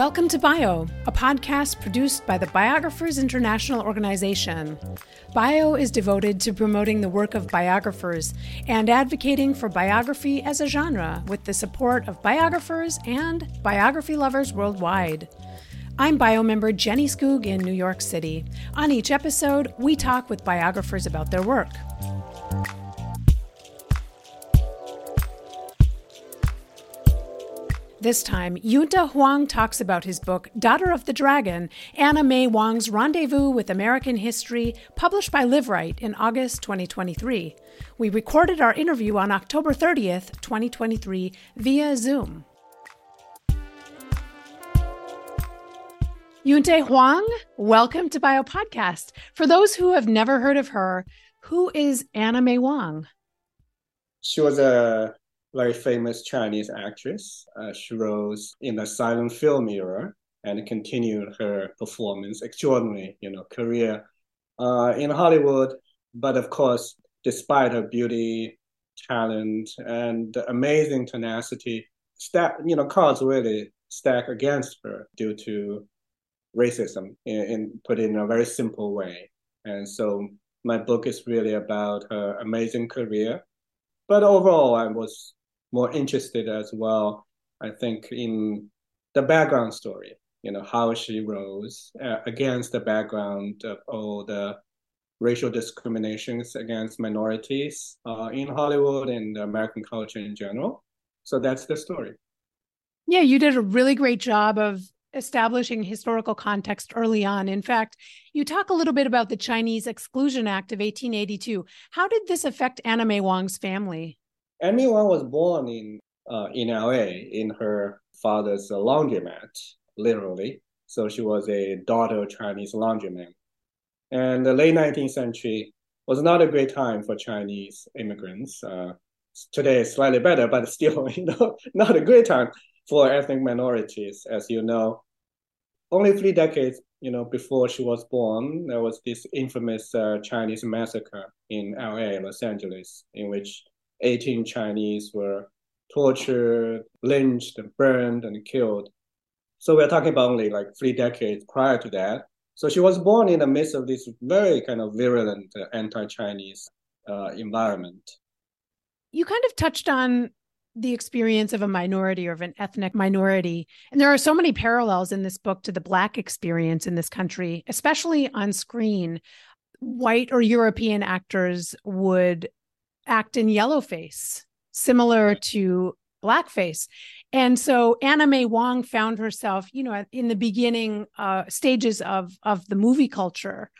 Welcome to Bio, a podcast produced by the Biographers International Organization. Bio is devoted to promoting the work of biographers and advocating for biography as a genre with the support of biographers and biography lovers worldwide. I'm bio member Jenny Skoog in New York City. On each episode, we talk with biographers about their work. This time, Yunte Huang talks about his book, Daughter of the Dragon Anna May Wong's Rendezvous with American History, published by Liveright in August 2023. We recorded our interview on October 30th, 2023, via Zoom. Yunte Huang, welcome to Bio Podcast. For those who have never heard of her, who is Anna May Wong? She was a very famous Chinese actress. Uh, she rose in the silent film era and continued her performance, extraordinary, you know, career uh, in Hollywood. But of course, despite her beauty, talent, and amazing tenacity, stack, you know, cards really stack against her due to racism, in, in put in a very simple way. And so my book is really about her amazing career. But overall, I was more interested as well, I think, in the background story, you know, how she rose uh, against the background of all the racial discriminations against minorities uh, in Hollywood and American culture in general. So that's the story. Yeah, you did a really great job of establishing historical context early on. In fact, you talk a little bit about the Chinese Exclusion Act of 1882. How did this affect Anna May Wong's family? Wong was born in uh, in LA in her father's laundromat, literally. So she was a daughter of Chinese laundryman. And the late 19th century was not a great time for Chinese immigrants. Uh, today is slightly better, but still, you know, not a great time for ethnic minorities. As you know, only three decades, you know, before she was born, there was this infamous uh, Chinese massacre in LA, Los Angeles, in which 18 Chinese were tortured, lynched, and burned and killed. So we're talking about only like three decades prior to that. So she was born in the midst of this very kind of virulent uh, anti-Chinese uh, environment. You kind of touched on the experience of a minority or of an ethnic minority. And there are so many parallels in this book to the Black experience in this country, especially on screen. White or European actors would act in yellowface, similar to blackface. And so Anna May Wong found herself, you know, in the beginning uh, stages of of the movie culture.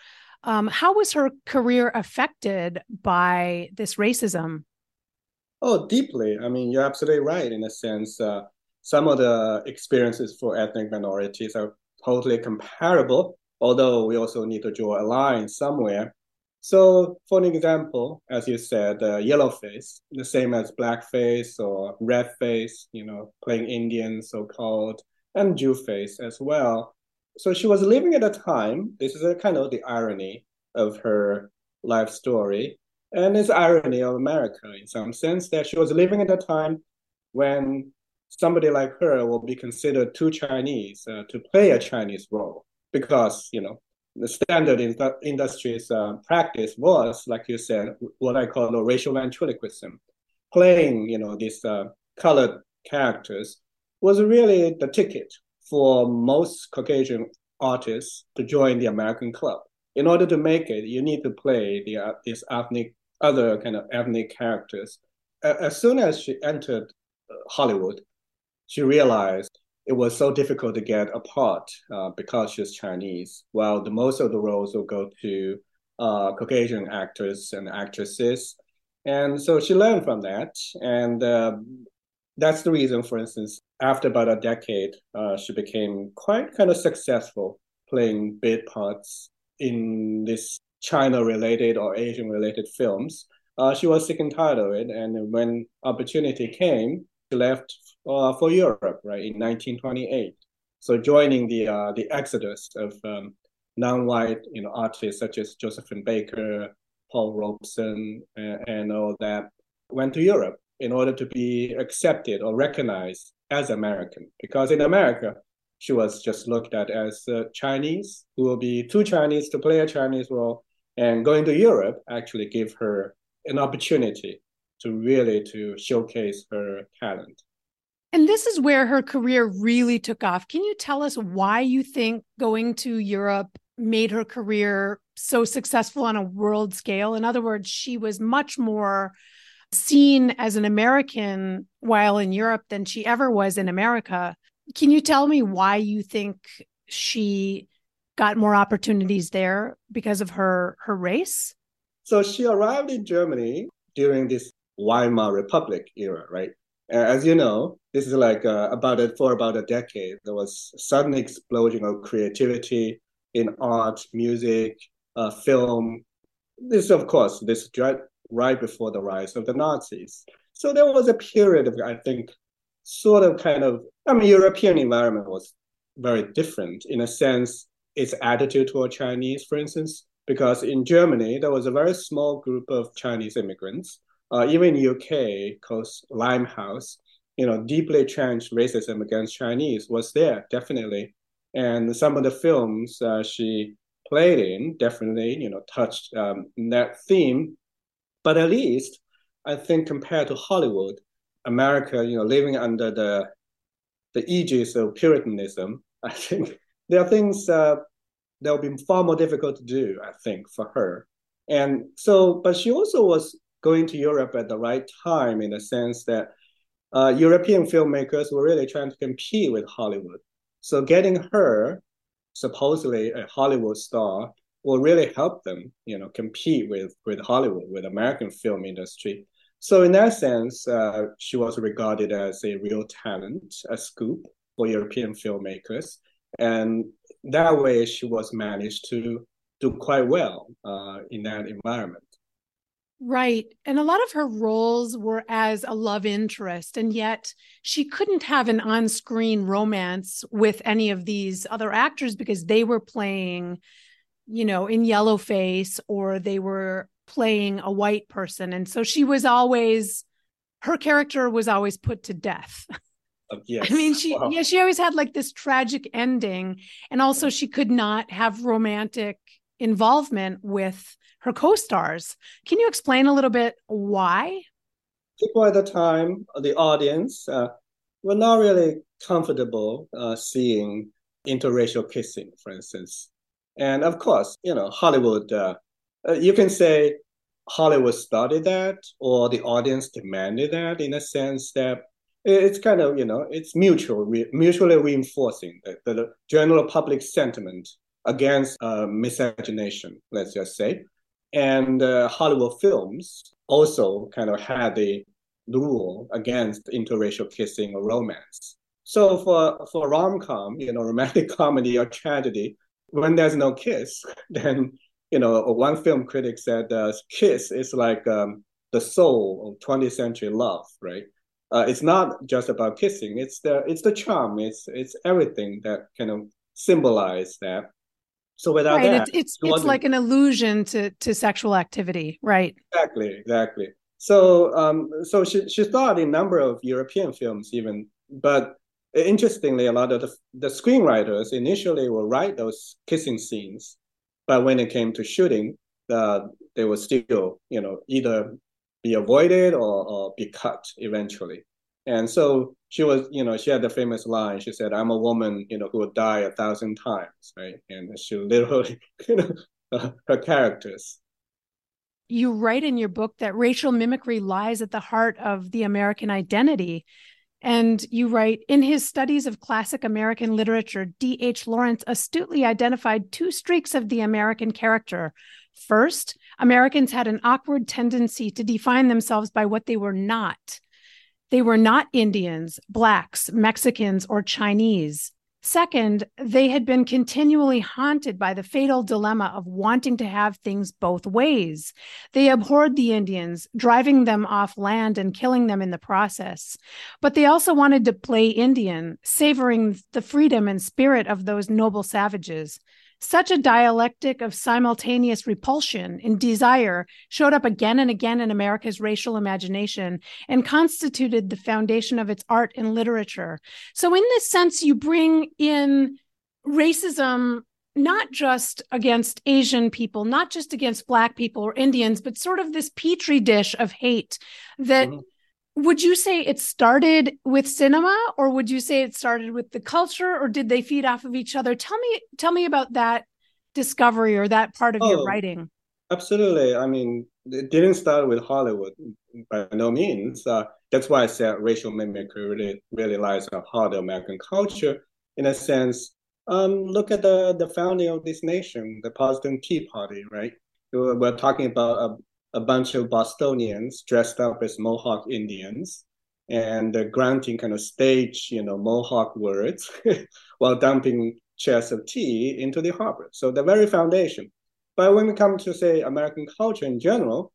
Um, how was her career affected by this racism? Oh, deeply. I mean, you're absolutely right in a sense. Uh, some of the experiences for ethnic minorities are totally comparable, although we also need to draw a line somewhere. So, for an example, as you said, uh, yellow face, the same as blackface or red face, you know, playing Indian, so called, and Jew face as well. So she was living at a time, this is a kind of the irony of her life story, and it's irony of America in some sense that she was living at a time when somebody like her will be considered too Chinese uh, to play a Chinese role because, you know, the standard in the industry's uh, practice was, like you said, what I call the racial ventriloquism, playing, you know, these uh, colored characters was really the ticket for most Caucasian artists to join the American club. In order to make it, you need to play the uh, these ethnic, other kind of ethnic characters. As soon as she entered Hollywood, she realized it was so difficult to get a part uh, because she's Chinese. While the most of the roles will go to uh, Caucasian actors and actresses, and so she learned from that, and uh, that's the reason. For instance, after about a decade, uh, she became quite kind of successful playing bit parts in this China-related or Asian-related films. Uh, she was sick and tired of it, and when opportunity came, she left uh, for Europe, right, in 1928. So joining the uh, the exodus of um, non-white, you know, artists such as Josephine Baker, Paul Robeson, and, and all that, went to Europe in order to be accepted or recognized as American. Because in America, she was just looked at as uh, Chinese, who will be too Chinese to play a Chinese role. And going to Europe actually gave her an opportunity to really to showcase her talent. And this is where her career really took off. Can you tell us why you think going to Europe made her career so successful on a world scale? In other words, she was much more seen as an American while in Europe than she ever was in America. Can you tell me why you think she got more opportunities there because of her her race? So she arrived in Germany during this Weimar Republic era, right? As you know, this is like uh, about it for about a decade. There was sudden explosion of creativity in art, music, uh, film. This, of course, this right before the rise of the Nazis. So there was a period of, I think, sort of kind of, I mean, European environment was very different in a sense, its attitude toward Chinese, for instance, because in Germany, there was a very small group of Chinese immigrants. Uh, even in UK, called Limehouse, you know, deeply entrenched racism against Chinese was there, definitely. And some of the films uh, she played in definitely, you know, touched um, that theme. But at least, I think compared to Hollywood, America, you know, living under the the aegis of Puritanism, I think there are things uh, that will be far more difficult to do. I think for her, and so, but she also was going to Europe at the right time in the sense that uh, European filmmakers were really trying to compete with Hollywood. So getting her, supposedly a Hollywood star, will really help them, you know, compete with with Hollywood, with American film industry. So in that sense, uh, she was regarded as a real talent, a scoop for European filmmakers, and that way she was managed to do quite well uh, in that environment. Right. And a lot of her roles were as a love interest, and yet she couldn't have an on screen romance with any of these other actors because they were playing, you know, in yellow face or they were playing a white person. And so she was always, her character was always put to death. Uh, yes. I mean, she, wow. yeah, she always had like this tragic ending. And also, she could not have romantic involvement with her co-stars. Can you explain a little bit why? People at the time, the audience, uh, were not really comfortable uh, seeing interracial kissing, for instance. And of course, you know, Hollywood uh, uh, you can say Hollywood started that, or the audience demanded that, in a sense that it's kind of you know it's mutual, re- mutually reinforcing the, the, general public sentiment against uh, miscegenation. Let's just say, and uh, Hollywood films also kind of had the rule against interracial kissing or romance. So for for rom com, you know, romantic comedy or tragedy, when there's no kiss, then you know, one film critic said, uh, "Kiss is like um, the soul of 20th century love, right? Uh, it's not just about kissing; it's the it's the charm, it's it's everything that kind of symbolize that. So without right. that, it's it's, it's like an allusion to to sexual activity, right? Exactly, exactly. So um, so she she starred in a number of European films, even, but interestingly, a lot of the, the screenwriters initially will write those kissing scenes but when it came to shooting, uh, they would still, you know, either be avoided or, or be cut eventually. And so she was, you know, she had the famous line. She said, "I'm a woman, you know, who would die a thousand times," right? And she literally, you know, her characters. You write in your book that racial mimicry lies at the heart of the American identity. And you write in his studies of classic American literature, D.H. Lawrence astutely identified two streaks of the American character. First, Americans had an awkward tendency to define themselves by what they were not. They were not Indians, Blacks, Mexicans, or Chinese. Second, they had been continually haunted by the fatal dilemma of wanting to have things both ways. They abhorred the Indians, driving them off land and killing them in the process. But they also wanted to play Indian, savoring the freedom and spirit of those noble savages. Such a dialectic of simultaneous repulsion and desire showed up again and again in America's racial imagination and constituted the foundation of its art and literature. So, in this sense, you bring in racism not just against Asian people, not just against Black people or Indians, but sort of this petri dish of hate that. Mm-hmm. Would you say it started with cinema or would you say it started with the culture or did they feed off of each other? Tell me tell me about that discovery or that part of oh, your writing. Absolutely. I mean, it didn't start with Hollywood by no means. Uh, that's why I said racial mimicry really, really lies at the heart of American culture. In a sense, um, look at the, the founding of this nation, the Boston Tea Party, right? We're talking about a, bunch of Bostonians dressed up as Mohawk Indians and uh, granting kind of stage, you know, Mohawk words while dumping chests of tea into the harbor. So the very foundation. But when we come to say American culture in general,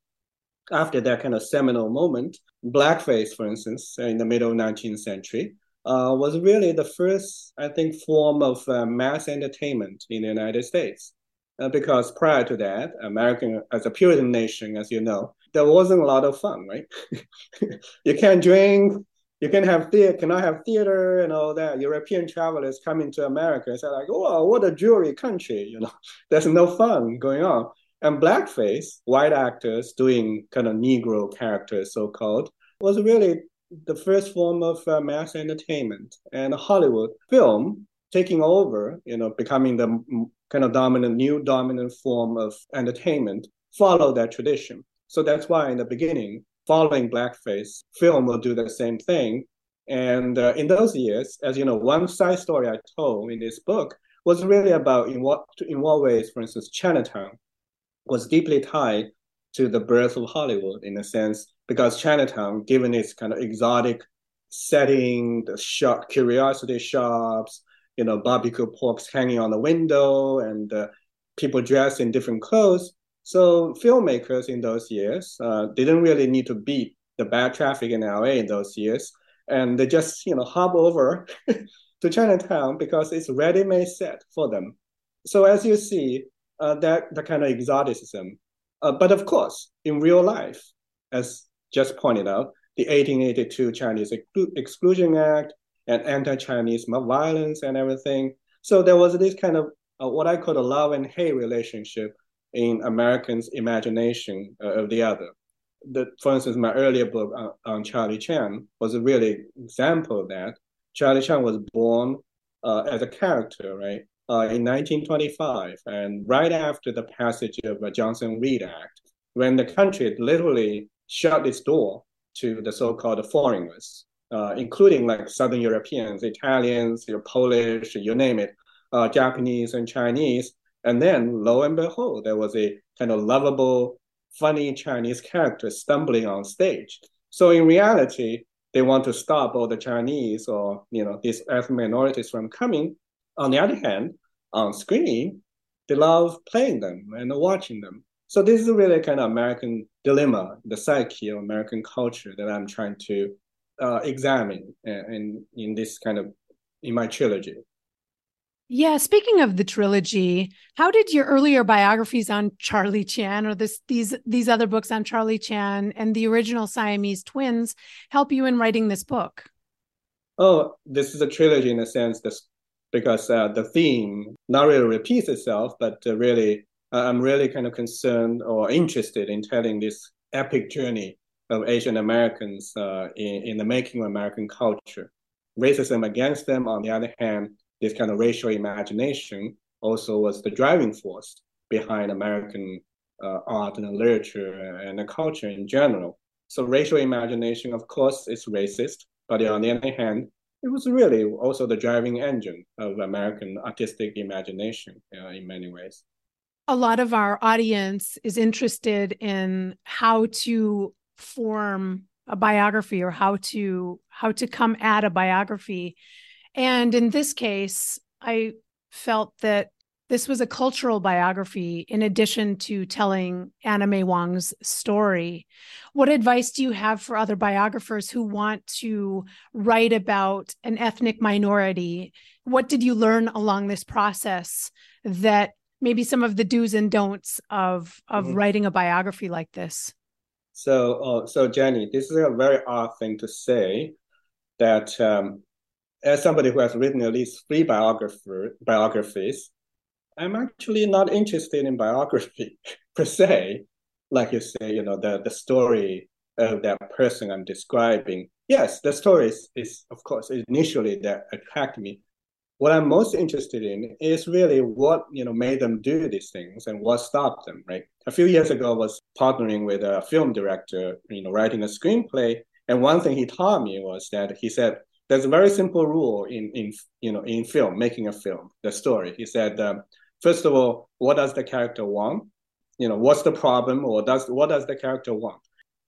after that kind of seminal moment, blackface, for instance, in the middle 19th century, uh, was really the first, I think, form of uh, mass entertainment in the United States. Uh, because prior to that, American, as a Puritan nation, as you know, there wasn't a lot of fun, right? you can't drink, you can have theater, cannot have theater and all that. European travelers coming to America say like, oh, what a jewelry country, you know. There's no fun going on. And blackface, white actors doing kind of Negro characters, so called, was really the first form of uh, mass entertainment. And Hollywood film taking over, you know, becoming the kind of dominant, new dominant form of entertainment, follow that tradition. So that's why in the beginning, following blackface, film will do the same thing. And uh, in those years, as you know, one side story I told in this book was really about in what in what ways, for instance, Chinatown was deeply tied to the birth of Hollywood in a sense because Chinatown, given its kind of exotic setting, the shop, curiosity shops, you know, barbecue porks hanging on the window, and uh, people dressed in different clothes, so filmmakers in those years uh, didn't really need to beat the bad traffic in LA in those years, and they just you know hop over to Chinatown because it's ready-made set for them. So as you see, uh, that the kind of exoticism, uh, but of course in real life, as just pointed out, the 1882 Chinese Exclusion Act and anti-Chinese violence and everything. So there was this kind of uh, what I call a love and hate relationship in Americans' imagination uh, of the other. The, for instance, my earlier book on, on, Charlie Chan was a really example of that. Charlie Chan was born uh, as a character, right, uh, in 1925, and right after the passage of the Johnson-Reed Act, when the country literally shut its door to the so-called foreigners, uh, including like Southern Europeans, Italians, you know, Polish, you name it, uh, Japanese and Chinese, and then, lo and behold, there was a kind of lovable, funny Chinese character stumbling on stage. So in reality, they want to stop all the Chinese or you know these ethnic minorities from coming. On the other hand, on screen, they love playing them and watching them. So this is really kind of American dilemma, the psyche of American culture that I'm trying to uh, examine in, in in this kind of in my trilogy. Yeah, speaking of the trilogy, how did your earlier biographies on Charlie Chan or this these these other books on Charlie Chan and the original Siamese twins help you in writing this book? Oh, this is a trilogy in a sense this because uh, the theme not really repeats itself, but uh, really uh, I'm really kind of concerned or interested in telling this epic journey of Asian Americans uh, in, in the making of American culture. Racism against them, on the other hand, this kind of racial imagination also was the driving force behind American uh, art and literature and the culture in general. So racial imagination, of course, is racist, but on the other hand, it was really also the driving engine of American artistic imagination uh, in many ways. A lot of our audience is interested in how to form a biography or how to how to come at a biography and in this case, I felt that this was a cultural biography in addition to telling Anna May Wong's story. What advice do you have for other biographers who want to write about an ethnic minority? What did you learn along this process that maybe some of the do's and don'ts of of mm-hmm. writing a biography like this? So, uh, so Jenny, this is a very odd thing to say. That um, as somebody who has written at least three biographer biographies, I'm actually not interested in biography per se. Like you say, you know, the, the story of that person I'm describing. Yes, the story is, is of course initially that attract me. What I'm most interested in is really what you know made them do these things and what stopped them. Right. A few years ago, was partnering with a film director, you know, writing a screenplay, and one thing he taught me was that he said there's a very simple rule in in you know in film making a film the story. He said um, first of all, what does the character want? You know, what's the problem, or does what does the character want?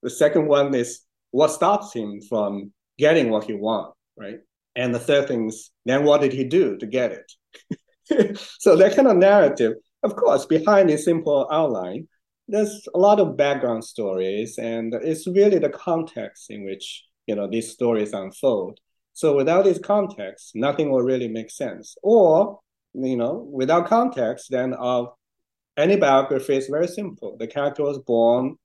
The second one is what stops him from getting what he wants, right? And the third thing is then what did he do to get it? so that kind of narrative, of course, behind this simple outline, there's a lot of background stories, and it's really the context in which you know these stories unfold. So without this context, nothing will really make sense. Or you know, without context, then of any biography is very simple. The character was born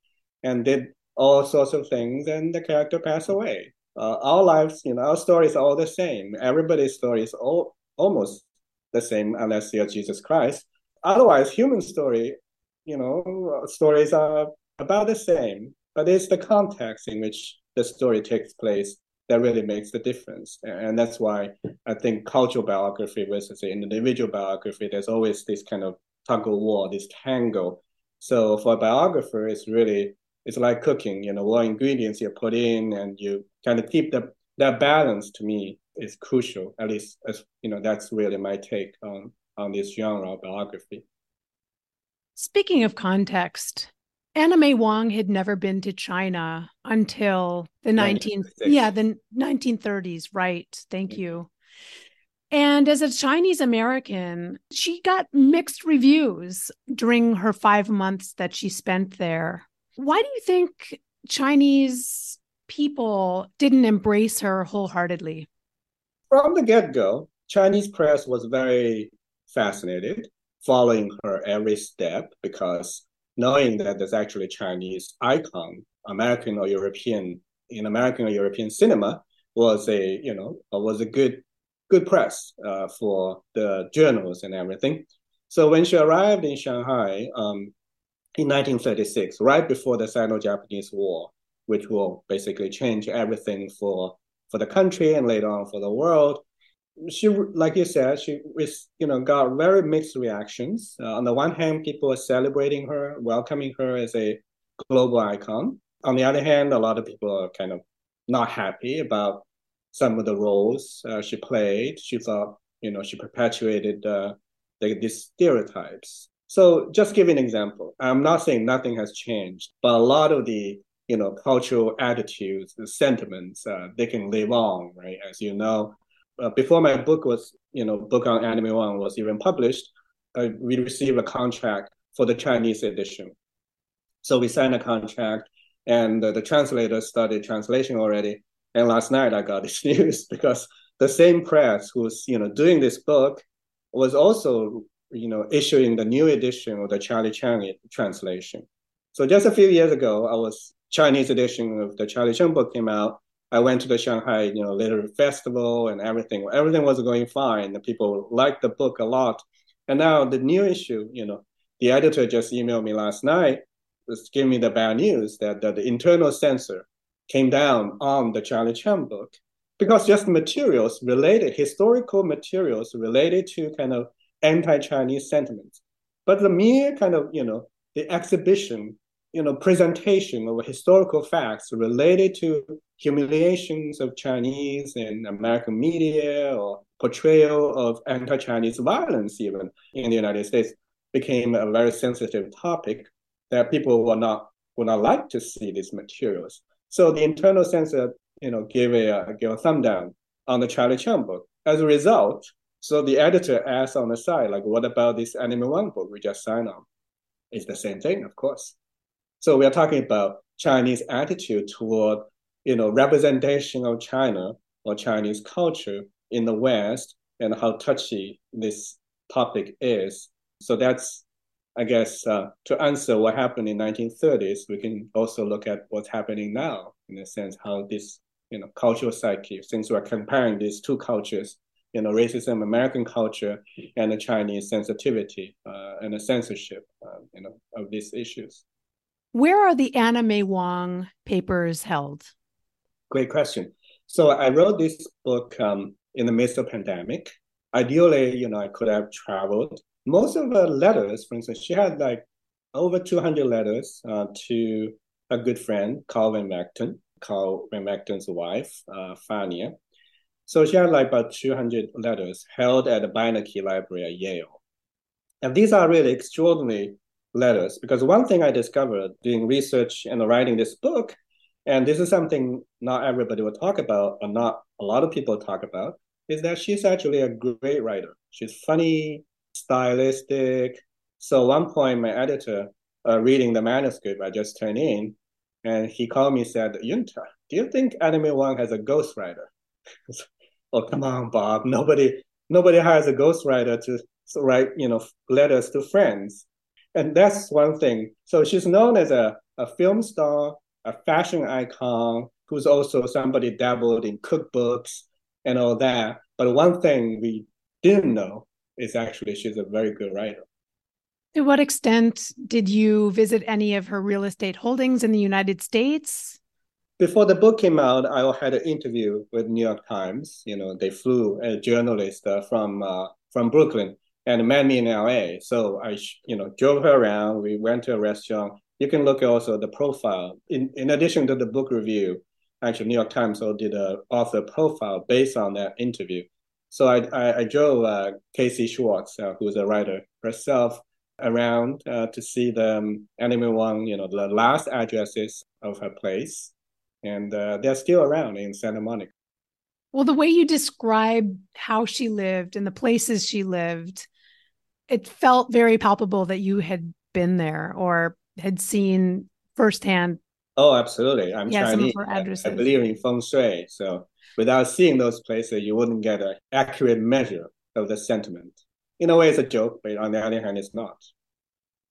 and did all sorts of things, and the character passed away. Uh, our lives, you know, our stories are all the same. Everybody's story is all almost the same, unless you're Jesus Christ. Otherwise, human story, you know, stories are about the same, but it's the context in which the story takes place that really makes the difference. And that's why I think cultural biography versus individual biography, there's always this kind of tug of war, this tangle. So for a biographer, it's really it's like cooking. You know, what ingredients you put in, and you kind of keep the that balance. To me, is crucial. At least, as you know, that's really my take on on this genre of biography. Speaking of context, Anna May Wong had never been to China until the 19 yeah, the 1930s, right. Thank you. And as a Chinese American, she got mixed reviews during her 5 months that she spent there. Why do you think Chinese people didn't embrace her wholeheartedly? From the get-go, Chinese press was very fascinated following her every step because knowing that there's actually a Chinese icon, American or European, in American or European cinema was a, you know, was a good, good press uh, for the journals and everything. So when she arrived in Shanghai um, in 1936, right before the Sino-Japanese War, which will basically change everything for for the country and later on for the world, she like you said she was you know got very mixed reactions. Uh, on the one hand people are celebrating her welcoming her as a global icon. On the other hand a lot of people are kind of not happy about some of the roles uh, she played. She thought you know she perpetuated uh, the, these stereotypes. So just give an example. I'm not saying nothing has changed but a lot of the you know cultural attitudes the sentiments uh, they can live on right? As you know uh, before my book was, you know, book on Anna May Wong was even published, uh, we received a contract for the Chinese edition. So we signed a contract, and the translator started translation already. And last night I got this news because the same press who's you know doing this book was also you know issuing the new edition of the Charlie Chan translation. So just a few years ago, I was Chinese edition of the Charlie Chan book came out, I went to the Shanghai, you know, literary festival and everything. Everything was going fine. The people liked the book a lot. And now the new issue, you know, the editor just emailed me last night, just giving me the bad news that, that the internal censor came down on the Charlie Chan book because just materials related, historical materials related to kind of anti-Chinese sentiments. But the mere kind of, you know, the exhibition you know, presentation of historical facts related to humiliations of Chinese in American media or portrayal of anti-Chinese violence even in the United States became a very sensitive topic that people would not would not like to see these materials. So the internal censor, you know, gave a gave a thumb down on the Charlie Chan book. As a result, So the editor asked on the side, like, what about this Anna May Wong book we just signed on? It's the same thing, of course. So we are talking about Chinese attitude toward, you know, representation of China or Chinese culture in the West and how touchy this topic is. So that's, I guess, uh, to answer what happened in 1930s, we can also look at what's happening now in a sense, how this, you know, cultural psyche, since we're comparing these two cultures, you know, racism, American culture, and the Chinese sensitivity uh, and the censorship, uh, you know, of these issues. Where are the Anna May Wong papers held? Great question. So I wrote this book um, in the midst of pandemic. Ideally, you know, I could have traveled. Most of the letters, for instance, she had like over 200 letters uh, to a good friend, Carl Van Vechten, Carl Van Vechten's wife, uh, Fania. So she had like about 200 letters held at the Beinecke Library at Yale. And these are really extraordinary letters because one thing I discovered doing research and writing this book, and this is something not everybody will talk about, or not a lot of people talk about, is that she's actually a great writer. She's funny, stylistic. So one point, my editor, uh, reading the manuscript I just turned in, and he called me said, Yunte, do you think Anna May Wong has a ghostwriter? oh, come on, Bob. Nobody nobody hires a ghostwriter to write, you know, letters to friends. And that's one thing. So she's known as a, a film star, a fashion icon, who's also somebody dabbled in cookbooks and all that. But one thing we didn't know is actually she's a very good writer. To what extent did you visit any of her real estate holdings in the United States? Before the book came out, I had an interview with New York Times. You know, they flew a journalist uh, from uh, from Brooklyn and met me in LA. So I, you know, drove her around. We went to a restaurant. You can look also the profile. In in addition to the book review, actually, New York Times also did a author profile based on that interview. So I I, I drove uh, Casey Schwartz, uh, who's a writer herself, around uh, to see the um, Anna May Wong, you know, the last addresses of her place. And uh, they're still around in Santa Monica. Well, the way you describe how she lived and the places she lived, it felt very palpable that you had been there or had seen firsthand. Oh, absolutely. I'm yeah, Chinese. I, I believe in feng shui. So without seeing those places, you wouldn't get an accurate measure of the sentiment in a way it's a joke, but on the other hand, it's not.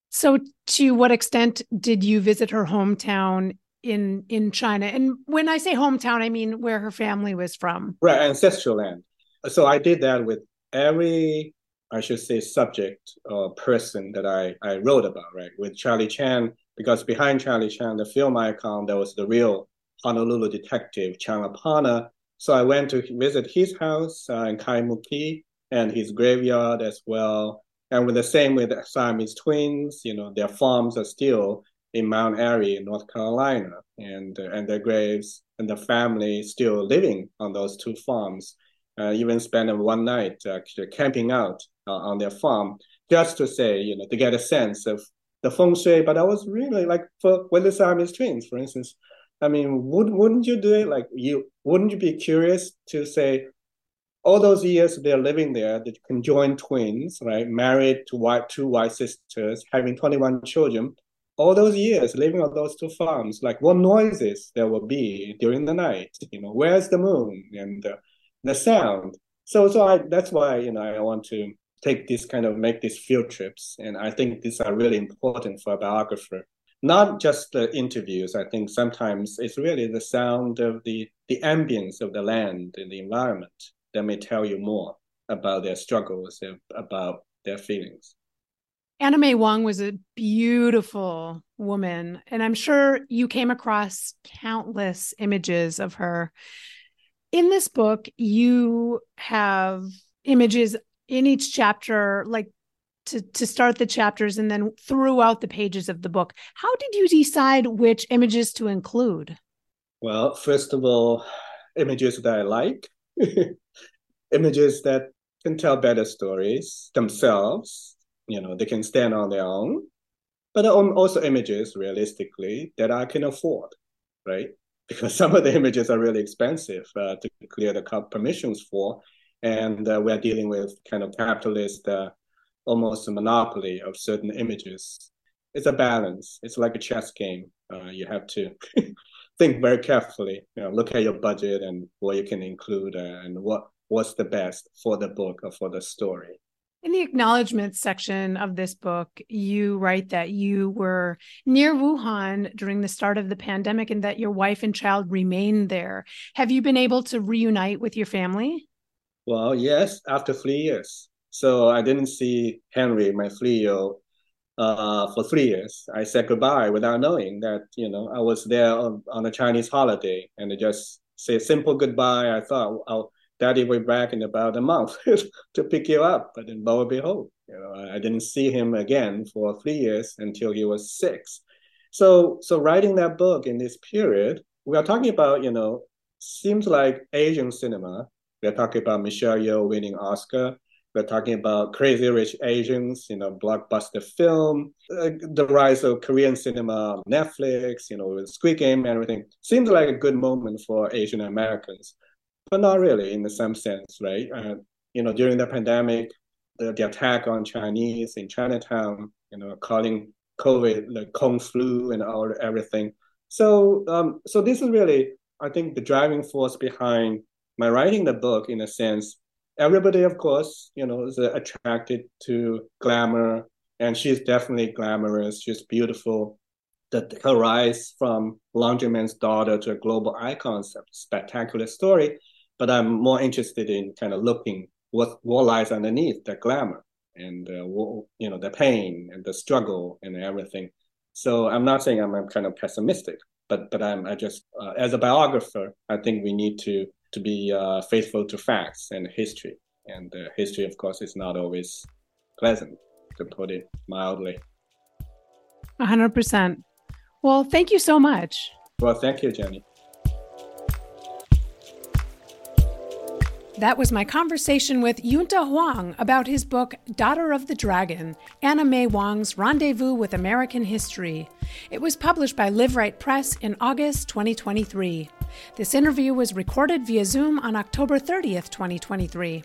So, to what extent did you visit her hometown in in China? And when I say hometown, I mean where her family was from. Right, ancestral land. So I did that with every, I should say, subject or person that I I wrote about. Right, with Charlie Chan, because behind Charlie Chan, the film icon, there was the real Honolulu detective Apana. So I went to visit his house uh, in Kaimuki and his graveyard as well. And with the same with the Siamese twins, you know, their farms are still in Mount Airy, North Carolina, and uh, and their graves and the family still living on those two farms. Uh, even spending one night uh, camping out uh, on their farm just to say, you know, to get a sense of the feng shui. But I was really like for with the Siamese twins, for instance. I mean, would wouldn't you do it? Like you wouldn't you be curious to say, all those years they're living there, the conjoined twins, right, married to white two white sisters, having 21 children, all those years living on those two farms, like what noises there will be during the night, you know, where's the moon and uh, the sound. So, so I, that's why, you know, I want to take this kind of, make these field trips. And I think these are really important for a biographer. Not just the interviews. I think sometimes it's really the sound of the, the ambience of the land and the environment that may tell you more about their struggles and about their feelings. Anna May Wong was a beautiful woman, and I'm sure you came across countless images of her. In this book, you have images in each chapter, like to, to start the chapters and then throughout the pages of the book. How did you decide which images to include? Well, first of all, images that I like. images that can tell better stories themselves. You know, they can stand on their own, but also images realistically that I can afford, right? Because some of the images are really expensive uh, to clear the permissions for. And uh, we are dealing with kind of capitalist, uh, almost a monopoly of certain images. It's a balance. It's like a chess game. Uh, you have to think very carefully. You know, look at your budget and what you can include uh, and what what's the best for the book or for the story. In the acknowledgments section of this book, you write that you were near Wuhan during the start of the pandemic and that your wife and child remained there. Have you been able to reunite with your family? Well, yes, after three years. So I didn't see Henry, my old, uh, for three years. I said goodbye without knowing that, you know, I was there on, on a Chinese holiday and I just say simple goodbye. I thought I'll Daddy will be back in about a month to pick you up. But then lo and behold, you know, I didn't see him again for three years until he was six. So, so writing that book in this period, we are talking about, you know, seems like Asian cinema. We're talking about Michelle Yeoh winning Oscar. We're talking about Crazy Rich Asians, you know, blockbuster film, uh, the rise of Korean cinema, Netflix, you know, with Squid Game and everything. Seems like a good moment for Asian Americans but not really in the same sense, right? Uh, you know, during the pandemic, the, the attack on Chinese in Chinatown, you know, calling COVID the Kung flu and all everything. So, um, so this is really, I think, the driving force behind my writing the book. In a sense, everybody, of course, you know, is attracted to glamour, and she's definitely glamorous. She's beautiful. That her rise from laundryman's daughter to a global icon, spectacular story but I'm more interested in kind of looking what what lies underneath the glamour and uh, what, you know the pain and the struggle and everything. So I'm not saying I'm, I'm kind of pessimistic, but but I'm I just uh, as a biographer, I think we need to to be uh, faithful to facts and history. And uh, history, of course, is not always pleasant, to put it mildly. 100%. Well, thank you so much. Well, thank you, Jenny. That was my conversation with Yunte Huang about his book Daughter of the Dragon Anna May Wong's Rendezvous with American History. It was published by Liveright Press in August 2023. This interview was recorded via Zoom on October 30th, 2023.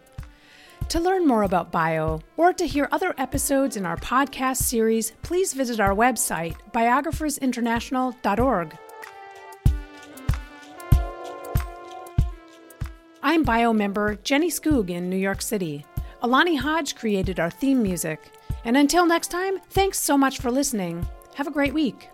To learn more about bio or to hear other episodes in our podcast series, please visit our website, biographersinternational.org. I'm bio member Jenny Skoog in New York City. Alani Hodge created our theme music. And until next time, thanks so much for listening. Have a great week.